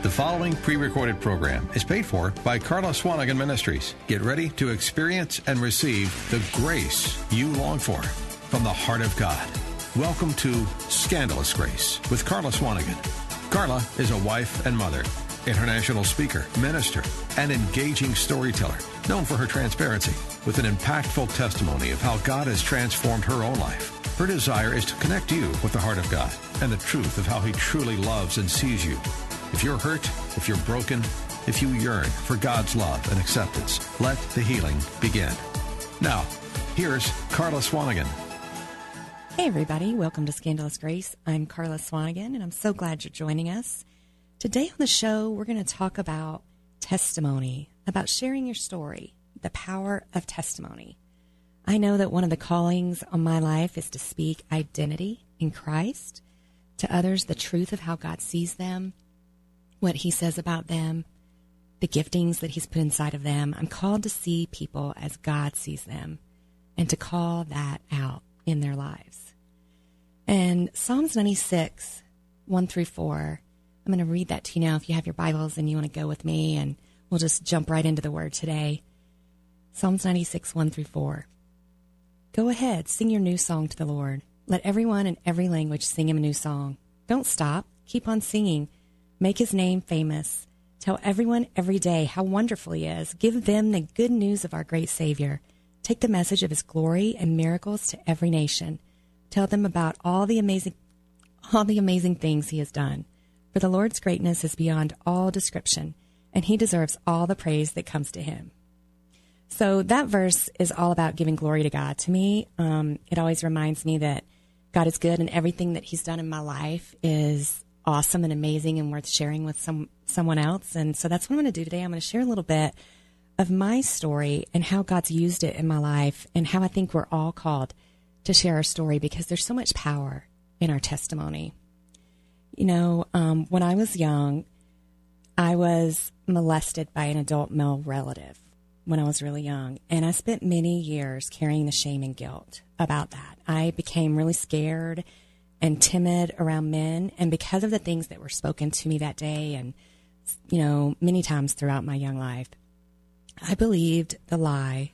The following pre recorded program is paid for by Carla Swanigan Ministries. Get ready to experience and receive the grace you long for from the heart of God. Welcome to Scandalous Grace with Carla Swanigan. Carla is a wife and mother, international speaker, minister, and engaging storyteller, known for her transparency, with an impactful testimony of how God has transformed her own life. Her desire is to connect you with the heart of God and the truth of how He truly loves and sees you. If you're hurt, if you're broken, if you yearn for God's love and acceptance, let the healing begin. Now, here's Carla Swanigan. Hey, everybody. Welcome to Scandalous Grace. I'm Carla Swanigan, and I'm so glad you're joining us. Today on the show, we're going to talk about testimony, about sharing your story, the power of testimony. I know that one of the callings on my life is to speak identity in Christ to others, the truth of how God sees them, what He says about them, the giftings that He's put inside of them. I'm called to see people as God sees them and to call that out in their lives. And Psalms 96, 1 through 4, I'm going to read that to you now if you have your Bibles and you want to go with me, and we'll just jump right into the word today. Psalms 96, 1 through 4. Go ahead, sing your new song to the Lord. Let everyone in every language sing him a new song. Don't stop. Keep on singing. Make his name famous. Tell everyone every day how wonderful he is. Give them the good news of our great Savior. Take the message of his glory and miracles to every nation. Tell them about all the amazing all the amazing things he has done. For the Lord's greatness is beyond all description, and he deserves all the praise that comes to him. So that verse is all about giving glory to God. To me, um, it always reminds me that God is good, and everything that He's done in my life is awesome and amazing and worth sharing with some someone else. And so that's what I'm going to do today. I'm going to share a little bit of my story and how God's used it in my life, and how I think we're all called to share our story because there's so much power in our testimony. You know, um, when I was young, I was molested by an adult male relative when I was really young. And I spent many years carrying the shame and guilt about that. I became really scared and timid around men. And because of the things that were spoken to me that day and, you know, many times throughout my young life, I believed the lie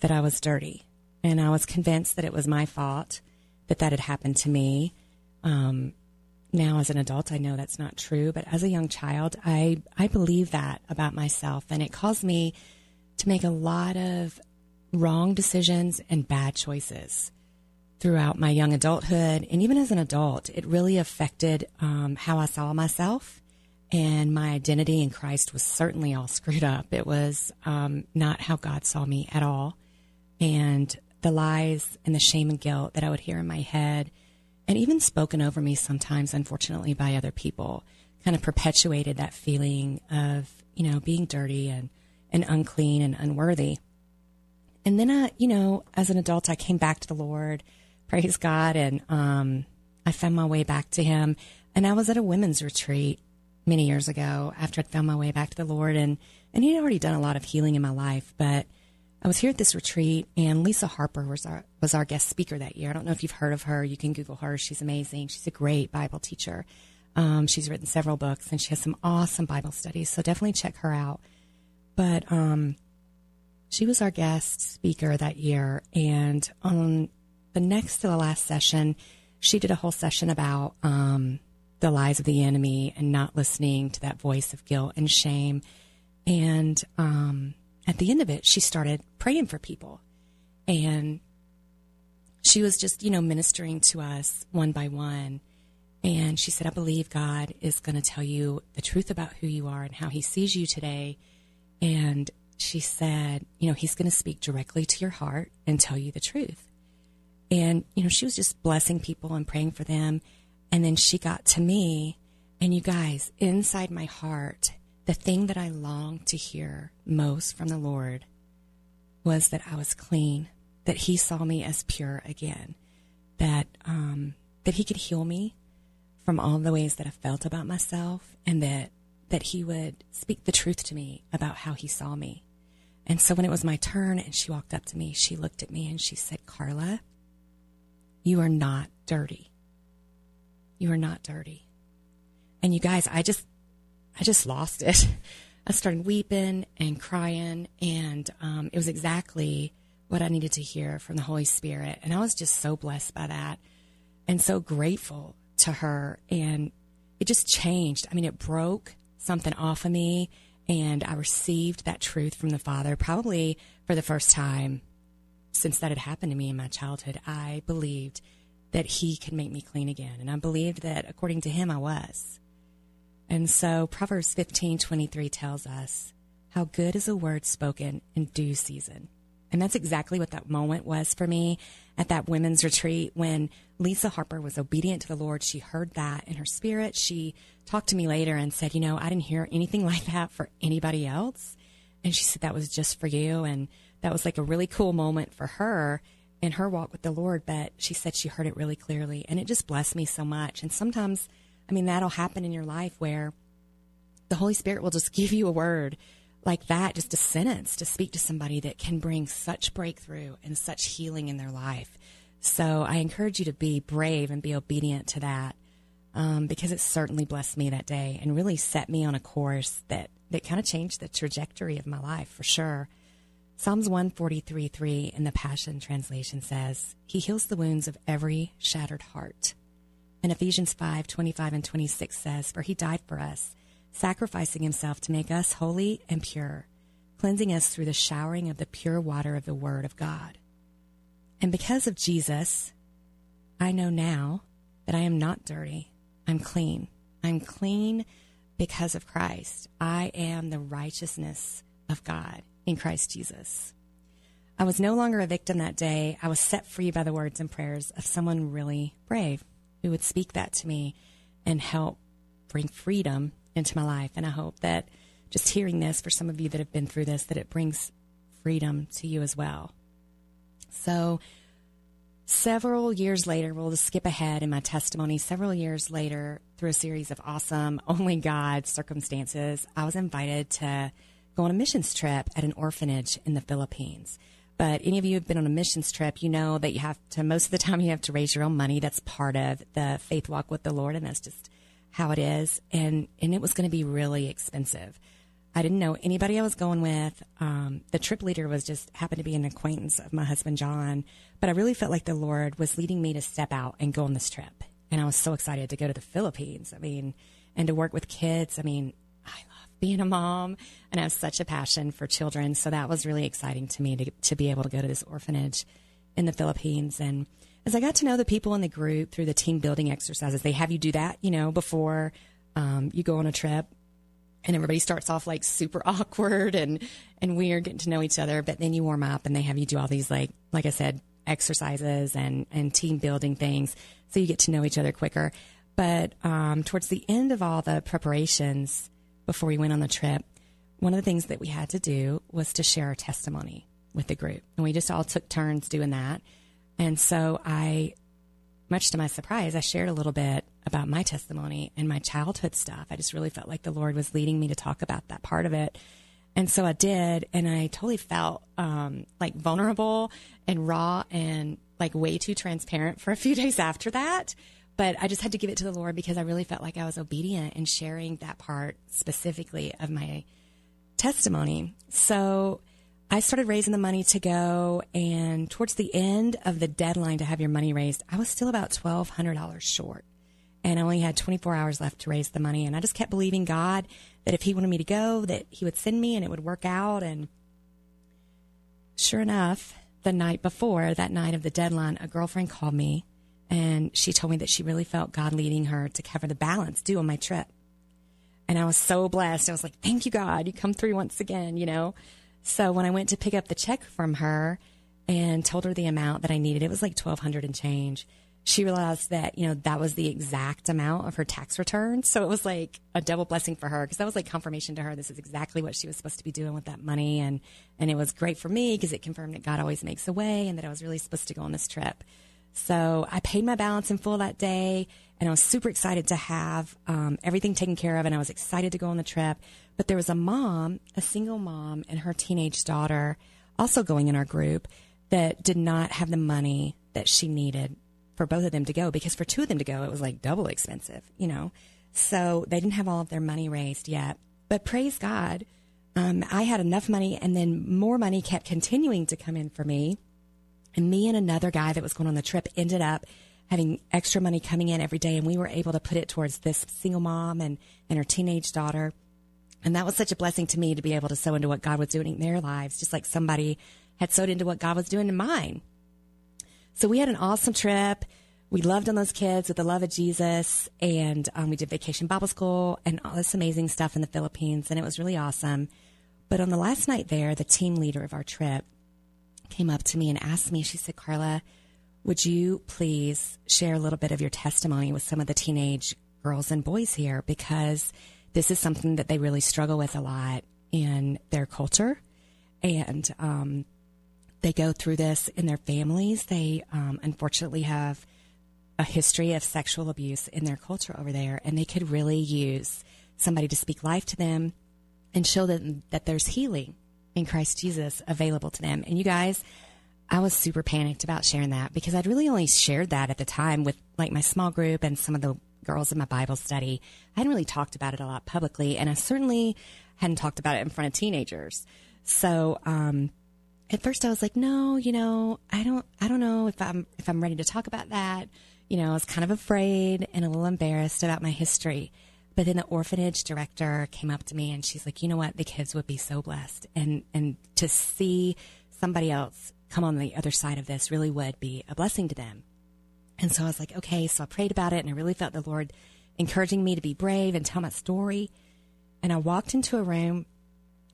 that I was dirty. And I was convinced that it was my fault that that had happened to me. Um, now, as an adult, I know that's not true. But as a young child, I, I believe that about myself. And it caused me to make a lot of wrong decisions and bad choices throughout my young adulthood. And even as an adult, it really affected um, how I saw myself. And my identity in Christ was certainly all screwed up. It was um, not how God saw me at all. And the lies and the shame and guilt that I would hear in my head, and even spoken over me sometimes, unfortunately, by other people, kind of perpetuated that feeling of, you know, being dirty and and unclean and unworthy. And then, I, you know, as an adult, I came back to the Lord, praise God, and um, I found my way back to Him. And I was at a women's retreat many years ago after I'd found my way back to the Lord, and and He'd already done a lot of healing in my life. But I was here at this retreat, and Lisa Harper was our was our guest speaker that year. I don't know if you've heard of her. You can Google her. She's amazing. She's a great Bible teacher. Um, she's written several books, and she has some awesome Bible studies. So definitely check her out. But um, she was our guest speaker that year. And on the next to the last session, she did a whole session about um, the lies of the enemy and not listening to that voice of guilt and shame. And um, at the end of it, she started praying for people. And she was just, you know, ministering to us one by one. And she said, I believe God is going to tell you the truth about who you are and how he sees you today and she said, you know, he's going to speak directly to your heart and tell you the truth. And, you know, she was just blessing people and praying for them. And then she got to me. And you guys, inside my heart, the thing that I longed to hear most from the Lord was that I was clean, that He saw me as pure again, that um, that He could heal me from all the ways that I felt about myself, and that that he would speak the truth to me about how he saw me. And so when it was my turn and she walked up to me, she looked at me and she said, Carla, you are not dirty. You are not dirty. And you guys, I just, I just lost it. I started weeping and crying, and um, it was exactly what I needed to hear from the Holy Spirit. And I was just so blessed by that and so grateful to her. And it just changed. I mean, it broke something off of me, and I received that truth from the Father probably for the first time since that had happened to me in my childhood. I believed that He could make me clean again. And I believed that according to Him, I was. And so Proverbs 15:23 tells us, "How good is a word spoken in due season." And that's exactly what that moment was for me at that women's retreat when Lisa Harper was obedient to the Lord. She heard that in her spirit. She talked to me later and said, You know, I didn't hear anything like that for anybody else. And she said that was just for you. And that was like a really cool moment for her in her walk with the Lord. But she said she heard it really clearly. And it just blessed me so much. And sometimes, I mean, that'll happen in your life where the Holy Spirit will just give you a word like that, just a sentence to speak to somebody that can bring such breakthrough and such healing in their life. So I encourage you to be brave and be obedient to that um, because it certainly blessed me that day and really set me on a course that, that kind of changed the trajectory of my life for sure. Psalms 143 3 in the Passion Translation says, He heals the wounds of every shattered heart. And Ephesians 5.25 and 26 says, For He died for us sacrificing himself to make us holy and pure, cleansing us through the showering of the pure water of the Word of God. And because of Jesus, I know now that I am not dirty. I'm clean. I'm clean because of Christ. I am the righteousness of God in Christ Jesus. I was no longer a victim that day. I was set free by the words and prayers of someone really brave who would speak that to me and help bring freedom into my life. And I hope that just hearing this for some of you that have been through this, that it brings freedom to you as well. So, several years later, we'll just skip ahead in my testimony. Several years later, through a series of awesome, only God circumstances, I was invited to go on a missions trip at an orphanage in the Philippines. But any of you have been on a missions trip, you know that you have to, most of the time, you have to raise your own money. That's part of the faith walk with the Lord, and that's just how it is, and and it was going to be really expensive. I didn't know anybody I was going with. Um, the trip leader was just happened to be an acquaintance of my husband John, but I really felt like the Lord was leading me to step out and go on this trip, and I was so excited to go to the Philippines. I mean, and to work with kids. I mean, I love being a mom, and I have such a passion for children, so that was really exciting to me to to be able to go to this orphanage in the Philippines and as I got to know the people in the group through the team building exercises, they have you do that, you know, before um, you go on a trip. And everybody starts off like super awkward and, and weird getting to know each other. But then you warm up and they have you do all these, like, like I said, exercises and, and team building things. So you get to know each other quicker. But um, towards the end of all the preparations before we went on the trip, one of the things that we had to do was to share our testimony with the group. And we just all took turns doing that. And so I, much to my surprise, I shared a little bit about my testimony and my childhood stuff. I just really felt like the Lord was leading me to talk about that part of it. And so I did, and I totally felt um, like vulnerable and raw and like way too transparent for a few days after that. But I just had to give it to the Lord because I really felt like I was obedient in sharing that part specifically of my testimony. So I started raising the money to go, and towards the end of the deadline to have your money raised, I was still about twelve hundred dollars short, and I only had twenty four hours left to raise the money. And I just kept believing God that if He wanted me to go, that He would send me, and it would work out. And sure enough, the night before that night of the deadline, a girlfriend called me, and she told me that she really felt God leading her to cover the balance due on my trip. And I was so blessed. I was like, "Thank you, God! You come through once again," you know. So when I went to pick up the check from her and told her the amount that I needed, it was like 1200 and change. She realized that, you know, that was the exact amount of her tax return. So it was like a double blessing for her because that was like confirmation to her. This is exactly what she was supposed to be doing with that money. And, and it was great for me because it confirmed that God always makes a way and that I was really supposed to go on this trip. So I paid my balance in full that day and I was super excited to have um, everything taken care of and I was excited to go on the trip. But there was a mom, a single mom, and her teenage daughter also going in our group that did not have the money that she needed for both of them to go because for two of them to go, it was like double expensive, you know? So they didn't have all of their money raised yet. But praise God, um, I had enough money, and then more money kept continuing to come in for me. And me and another guy that was going on the trip ended up having extra money coming in every day, and we were able to put it towards this single mom and, and her teenage daughter. And that was such a blessing to me to be able to sow into what God was doing in their lives, just like somebody had sowed into what God was doing in mine. So we had an awesome trip. We loved on those kids with the love of Jesus, and um, we did vacation Bible school and all this amazing stuff in the Philippines, and it was really awesome. But on the last night there, the team leader of our trip came up to me and asked me, she said, Carla, would you please share a little bit of your testimony with some of the teenage girls and boys here? Because this is something that they really struggle with a lot in their culture. And um, they go through this in their families. They um, unfortunately have a history of sexual abuse in their culture over there, and they could really use somebody to speak life to them and show them that there's healing in Christ Jesus available to them. And you guys, I was super panicked about sharing that because I'd really only shared that at the time with like my small group and some of the girls in my Bible study. I hadn't really talked about it a lot publicly, and I certainly hadn't talked about it in front of teenagers. So, um, at first I was like, no, you know, I don't, I don't know if I'm, if I'm ready to talk about that. You know, I was kind of afraid and a little embarrassed about my history. But then the orphanage director came up to me and she's like, you know what? The kids would be so blessed. And, and to see somebody else come on the other side of this really would be a blessing to them. And so I was like, okay. So I prayed about it and I really felt the Lord encouraging me to be brave and tell my story. And I walked into a room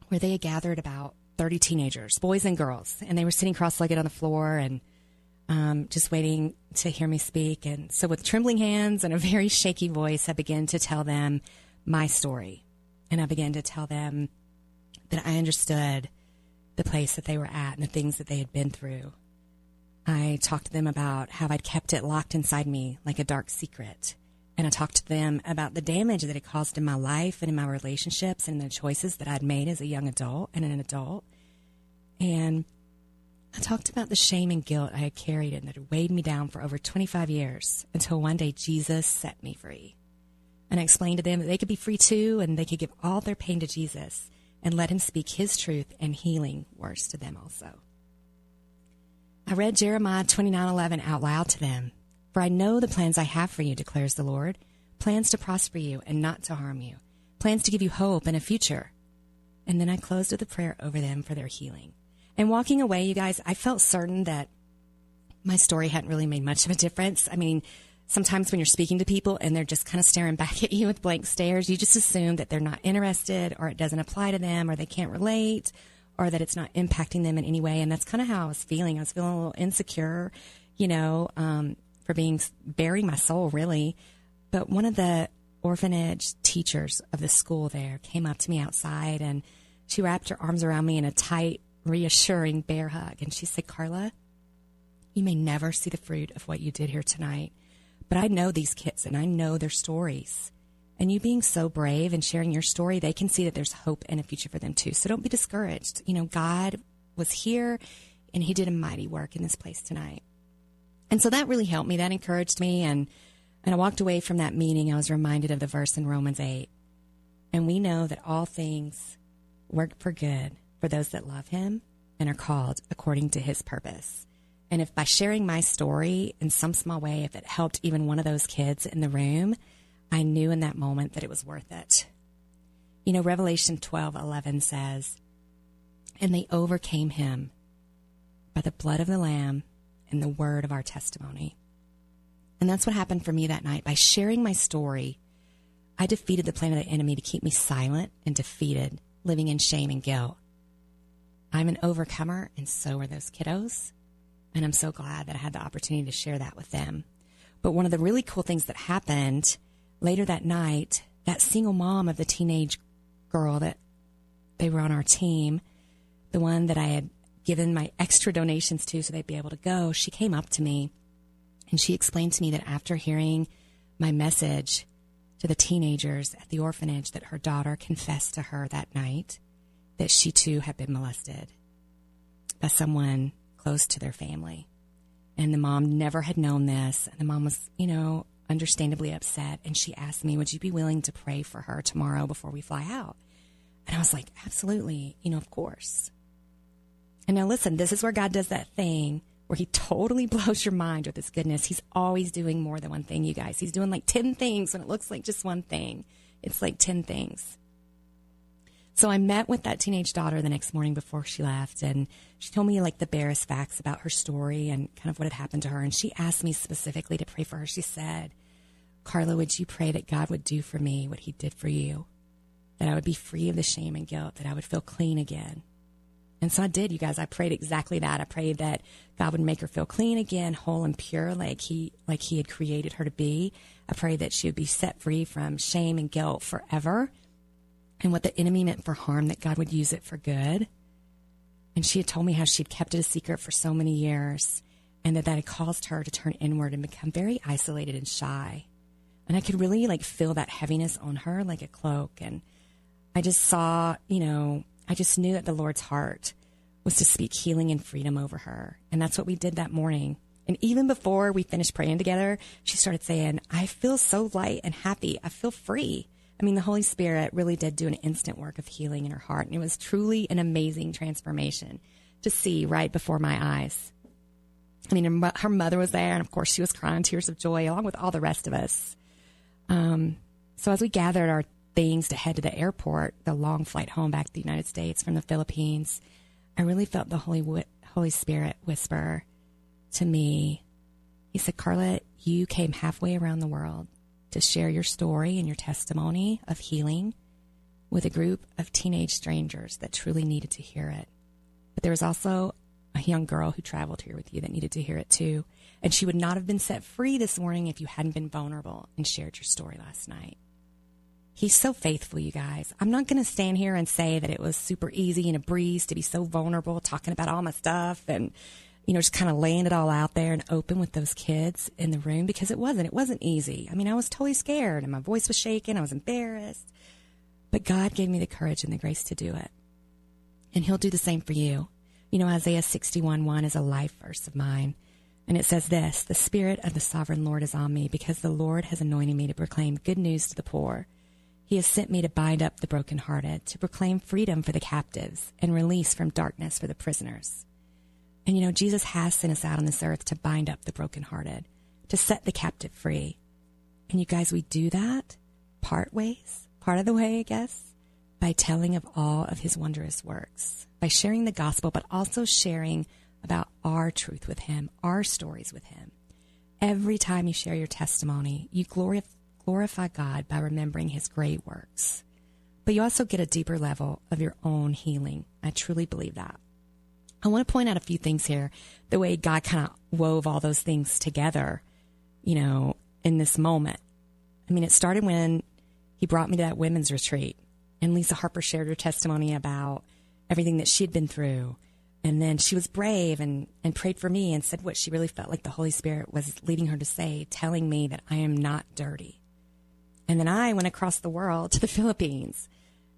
where they had gathered about 30 teenagers, boys and girls, and they were sitting cross legged on the floor and um, just waiting to hear me speak. And so, with trembling hands and a very shaky voice, I began to tell them my story. And I began to tell them that I understood the place that they were at and the things that they had been through. I talked to them about how I'd kept it locked inside me like a dark secret. And I talked to them about the damage that it caused in my life and in my relationships and the choices that I'd made as a young adult and an adult. And I talked about the shame and guilt I had carried and that had weighed me down for over 25 years until one day Jesus set me free. And I explained to them that they could be free too and they could give all their pain to Jesus and let him speak his truth and healing words to them also. I read Jeremiah 29:11 out loud to them. For I know the plans I have for you, declares the Lord, plans to prosper you and not to harm you, plans to give you hope and a future. And then I closed with a prayer over them for their healing. And walking away, you guys, I felt certain that my story hadn't really made much of a difference. I mean, sometimes when you're speaking to people and they're just kind of staring back at you with blank stares, you just assume that they're not interested or it doesn't apply to them or they can't relate or that it's not impacting them in any way. And that's kind of how I was feeling. I was feeling a little insecure, you know, um, for being baring my soul, really. But one of the orphanage teachers of the school there came up to me outside and she wrapped her arms around me in a tight reassuring bear hug. And she said, Carla, you may never see the fruit of what you did here tonight, but I know these kids and I know their stories. And you being so brave and sharing your story, they can see that there's hope and a future for them too. So don't be discouraged. You know, God was here and He did a mighty work in this place tonight. And so that really helped me. That encouraged me. And, and I walked away from that meeting. I was reminded of the verse in Romans 8. And we know that all things work for good for those that love him and are called according to his purpose. And if by sharing my story in some small way, if it helped even one of those kids in the room, I knew in that moment that it was worth it. You know, Revelation 12 11 says, And they overcame him by the blood of the Lamb and the word of our testimony. And that's what happened for me that night. By sharing my story, I defeated the plan of the enemy to keep me silent and defeated, living in shame and guilt. I'm an overcomer, and so are those kiddos. And I'm so glad that I had the opportunity to share that with them. But one of the really cool things that happened later that night, that single mom of the teenage girl that they were on our team, the one that I had given my extra donations to so they'd be able to go, she came up to me and she explained to me that after hearing my message to the teenagers at the orphanage that her daughter confessed to her that night that she too had been molested by someone close to their family. And the mom never had known this. And the mom was, you know, understandably upset. And she asked me, Would you be willing to pray for her tomorrow before we fly out? And I was like, Absolutely. You know, of course. And now listen, this is where God does that thing where he totally blows your mind with his goodness. He's always doing more than one thing, you guys. He's doing like 10 things when it looks like just one thing. It's like 10 things. So I met with that teenage daughter the next morning before she left, and she told me like the barest facts about her story and kind of what had happened to her. And she asked me specifically to pray for her. She said, Carla, would you pray that God would do for me what he did for you? That I would be free of the shame and guilt, that I would feel clean again. And so I did, you guys. I prayed exactly that. I prayed that God would make her feel clean again, whole and pure, like he like he had created her to be. I prayed that she would be set free from shame and guilt forever and what the enemy meant for harm, that God would use it for good. And she had told me how she'd kept it a secret for so many years and that that had caused her to turn inward and become very isolated and shy. And I could really like feel that heaviness on her like a cloak. And I just saw, you know, I just knew that the Lord's heart was to speak healing and freedom over her. And that's what we did that morning. And even before we finished praying together, she started saying, I feel so light and happy. I feel free. I mean, the Holy Spirit really did do an instant work of healing in her heart. And it was truly an amazing transformation to see right before my eyes. I mean, her, her mother was there, and of course, she was crying tears of joy along with all the rest of us. Um, so, as we gathered our things to head to the airport, the long flight home back to the United States from the Philippines, I really felt the Holy, Holy Spirit whisper to me. He said, Carla, you came halfway around the world to share your story and your testimony of healing with a group of teenage strangers that truly needed to hear it. But there was also a young girl who traveled here with you that needed to hear it too. And she would not have been set free this morning if you hadn't been vulnerable and shared your story last night. He's so faithful, you guys. I'm not going to stand here and say that it was super easy and a breeze to be so vulnerable, talking about all my stuff and you know, just kind of laying it all out there and open with those kids in the room because it wasn't. It wasn't easy. I mean, I was totally scared and my voice was shaking. I was embarrassed. But God gave me the courage and the grace to do it. And He'll do the same for you. You know, Isaiah 61 1 is a life verse of mine. And it says this The Spirit of the sovereign Lord is on me because the Lord has anointed me to proclaim good news to the poor. He has sent me to bind up the brokenhearted, to proclaim freedom for the captives, and release from darkness for the prisoners and you know, Jesus has sent us out on this earth to bind up the brokenhearted, to set the captive free. And you guys, we do that part ways, part of the way, I guess, by telling of all of his wondrous works, by sharing the gospel, but also sharing about our truth with him, our stories with him. Every time you share your testimony, you glorify God by remembering his great works. But you also get a deeper level of your own healing. I truly believe that. I want to point out a few things here. The way God kind of wove all those things together, you know, in this moment. I mean, it started when he brought me to that women's retreat and Lisa Harper shared her testimony about everything that she'd been through. And then she was brave and, and prayed for me and said what she really felt like the Holy Spirit was leading her to say, telling me that I am not dirty. And then I went across the world to the Philippines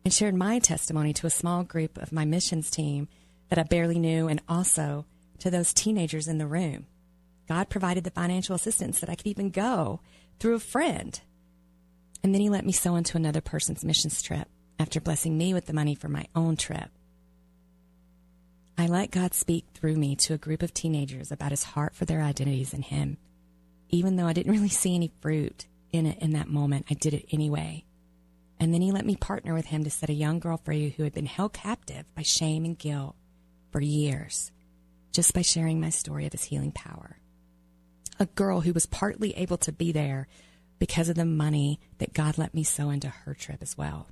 and shared my testimony to a small group of my missions team that I barely knew, and also to those teenagers in the room. God provided the financial assistance that I could even go through a friend. And then He let me sow into another person's missions trip after blessing me with the money for my own trip. I let God speak through me to a group of teenagers about His heart for their identities in Him. Even though I didn't really see any fruit in it in that moment, I did it anyway. And then He let me partner with Him to set a young girl free who had been held captive by shame and guilt for years just by sharing my story of his healing power. A girl who was partly able to be there because of the money that God let me sow into her trip as well.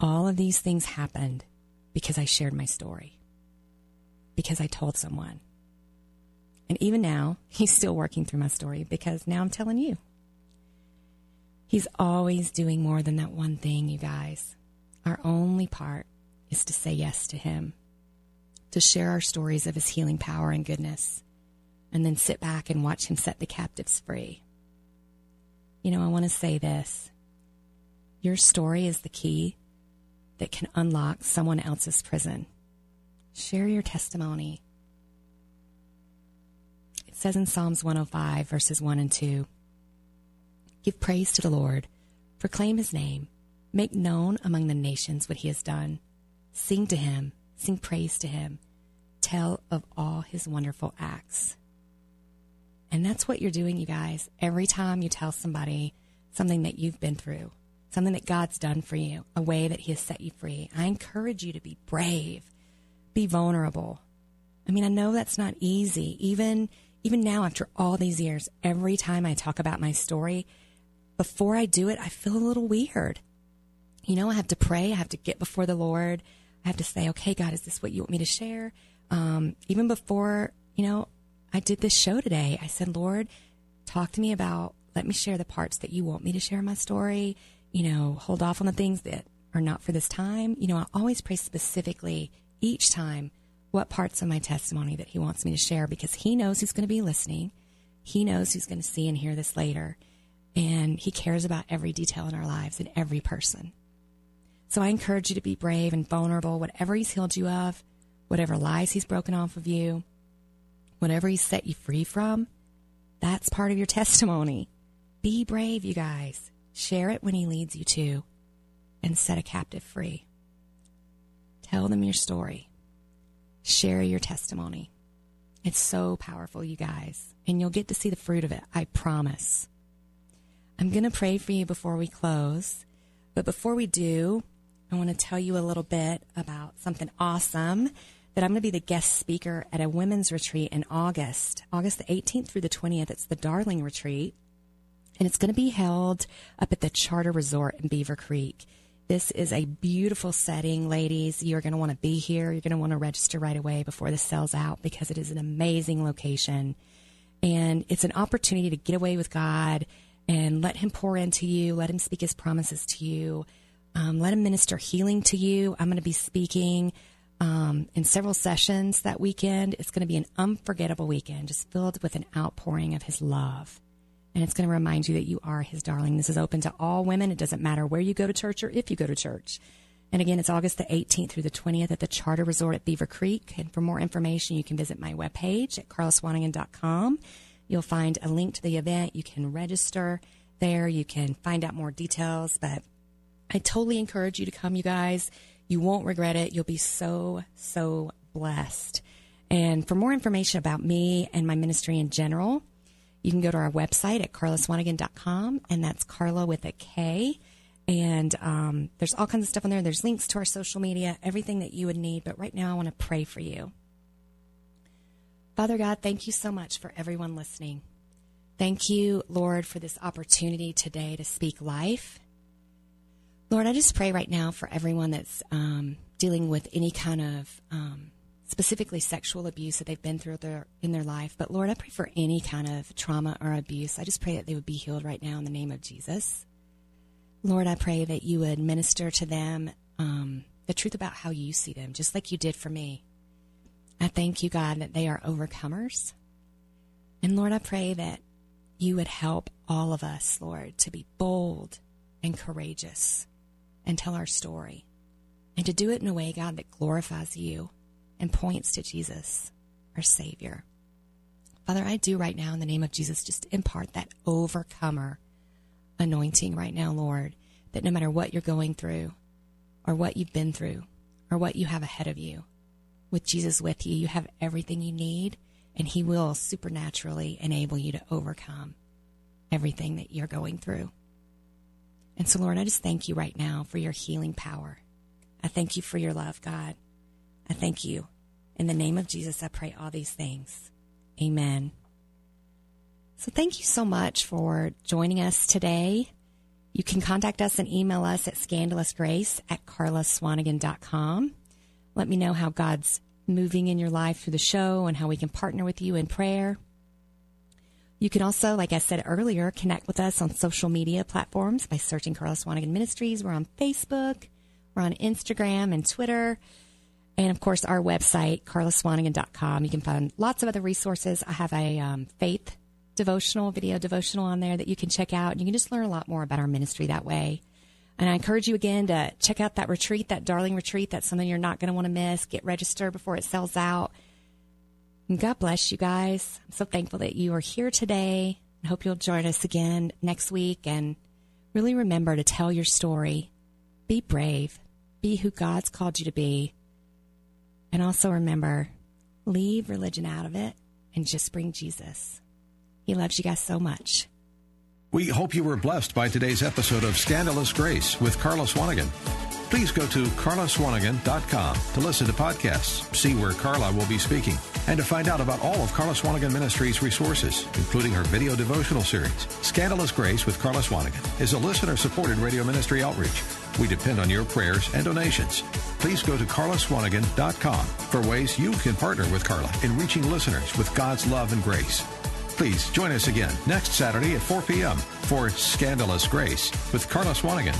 All of these things happened because I shared my story, because I told someone. And even now, he's still working through my story because now I'm telling you. He's always doing more than that one thing, you guys. Our only part is to say yes to him to share our stories of his healing power and goodness, and then sit back and watch him set the captives free. You know, I want to say this your story is the key that can unlock someone else's prison. Share your testimony. It says in Psalms 105, verses 1 and 2 Give praise to the Lord. Proclaim his name. Make known among the nations what he has done. Sing to him. Sing praise to him. Tell of all his wonderful acts. And that's what you're doing, you guys. Every time you tell somebody something that you've been through, something that God's done for you, a way that he has set you free, I encourage you to be brave, be vulnerable. I mean, I know that's not easy. Even even now after all these years, every time I talk about my story, before I do it, I feel a little weird. You know, I have to pray, I have to get before the Lord. I have to say, "Okay, God, is this what you want me to share?" Um, even before, you know, I did this show today, I said, "Lord, talk to me about let me share the parts that you want me to share my story. You know, hold off on the things that are not for this time. You know, I always pray specifically each time what parts of my testimony that he wants me to share because he knows who's going to be listening. He knows who's going to see and hear this later. And he cares about every detail in our lives and every person. So I encourage you to be brave and vulnerable, whatever he's healed you of, whatever lies he's broken off of you, whatever he's set you free from. That's part of your testimony. Be brave, you guys. Share it when he leads you to and set a captive free. Tell them your story share your testimony. It's so powerful, you guys, and you'll get to see the fruit of it. I promise. I'm going to pray for you before we close. But before we do, I want to tell you a little bit about something awesome that I'm going to be the guest speaker at a women's retreat in August, August the 18th through the 20th. It's the Darling Retreat, and it's going to be held up at the Charter Resort in Beaver Creek. This is a beautiful setting, ladies. You're going to want to be here. You're going to want to register right away before the sells out because it is an amazing location. And it's an opportunity to get away with God and let Him pour into you, let Him speak His promises to you, um, let Him minister healing to you. I'm going to be speaking um, in several sessions that weekend. It's going to be an unforgettable weekend, just filled with an outpouring of His love and it's going to remind you that you are his darling. This is open to all women. It doesn't matter where you go to church or if you go to church. And again, it's August the 18th through the 20th at the Charter Resort at Beaver Creek. And for more information, you can visit my webpage at carlaswanigan.com. You'll find a link to the event. You can register there. You can find out more details. But I totally encourage you to come, you guys. You won't regret it. You'll be so, so blessed. And for more information about me and my ministry in general, you can go to our website at carlaswanigan.com, and that's Carla with a K. And um, there's all kinds of stuff on there. There's links to our social media, everything that you would need. But right now, I want to pray for you. Father God, thank you so much for everyone listening. Thank you, Lord, for this opportunity today to speak life. Lord, I just pray right now for everyone that's um, dealing with any kind of um, specifically sexual abuse that they've been through their, in their life. But Lord, I pray for any kind of trauma or abuse. I just pray that they would be healed right now in the name of Jesus. Lord, I pray that you would minister to them um, the truth about how you see them, just like you did for me. I thank you, God, that they are overcomers. And Lord, I pray that you would help all of us, Lord, to be bold and courageous and tell our story. And to do it in a way, God, that glorifies you and points to Jesus, our Savior. Father, I do right now in the name of Jesus just impart that overcomer anointing right now, Lord, that no matter what you're going through or what you've been through or what you have ahead of you, with Jesus with you, you have everything you need, and He will supernaturally enable you to overcome everything that you're going through. And so, Lord, I just thank you right now for your healing power. I thank you for your love, God. I thank you. In the name of Jesus, I pray all these things. Amen. So thank you so much for joining us today. You can contact us and email us at scandalousgrace at carlaswanigan.com. Let me know how God's moving in your life through the show and how we can partner with you in prayer. You can also, like I said earlier, connect with us on social media platforms by searching Carla Swanigan Ministries. We're on Facebook, we're on Instagram and Twitter. And of course, our website, carlaswanigan.com. You can find lots of other resources. I have a um, faith devotional, video devotional on there that you can check out. You can just learn a lot more about our ministry that way. And I encourage you again to check out that retreat, that darling retreat. That's something you're not going to want to miss. Get registered before it sells out. God bless you guys. I'm so thankful that you are here today. I hope you'll join us again next week and really remember to tell your story. Be brave. Be who God's called you to be. And also remember, leave religion out of it and just bring Jesus. He loves you guys so much. We hope you were blessed by today's episode of Scandalous Grace with Carla Swanigan. Please go to carlaswanigan.com to listen to podcasts, see where Carla will be speaking, and to find out about all of Carla Swanigan Ministries resources, including her video devotional series. Scandalous Grace with Carla Swanigan is a listener-supported radio ministry outreach. We depend on your prayers and donations. Please go to carlaswanigan.com for ways you can partner with Carla in reaching listeners with God's love and grace. Please join us again next Saturday at 4 p.m. for Scandalous Grace with Carla Swanigan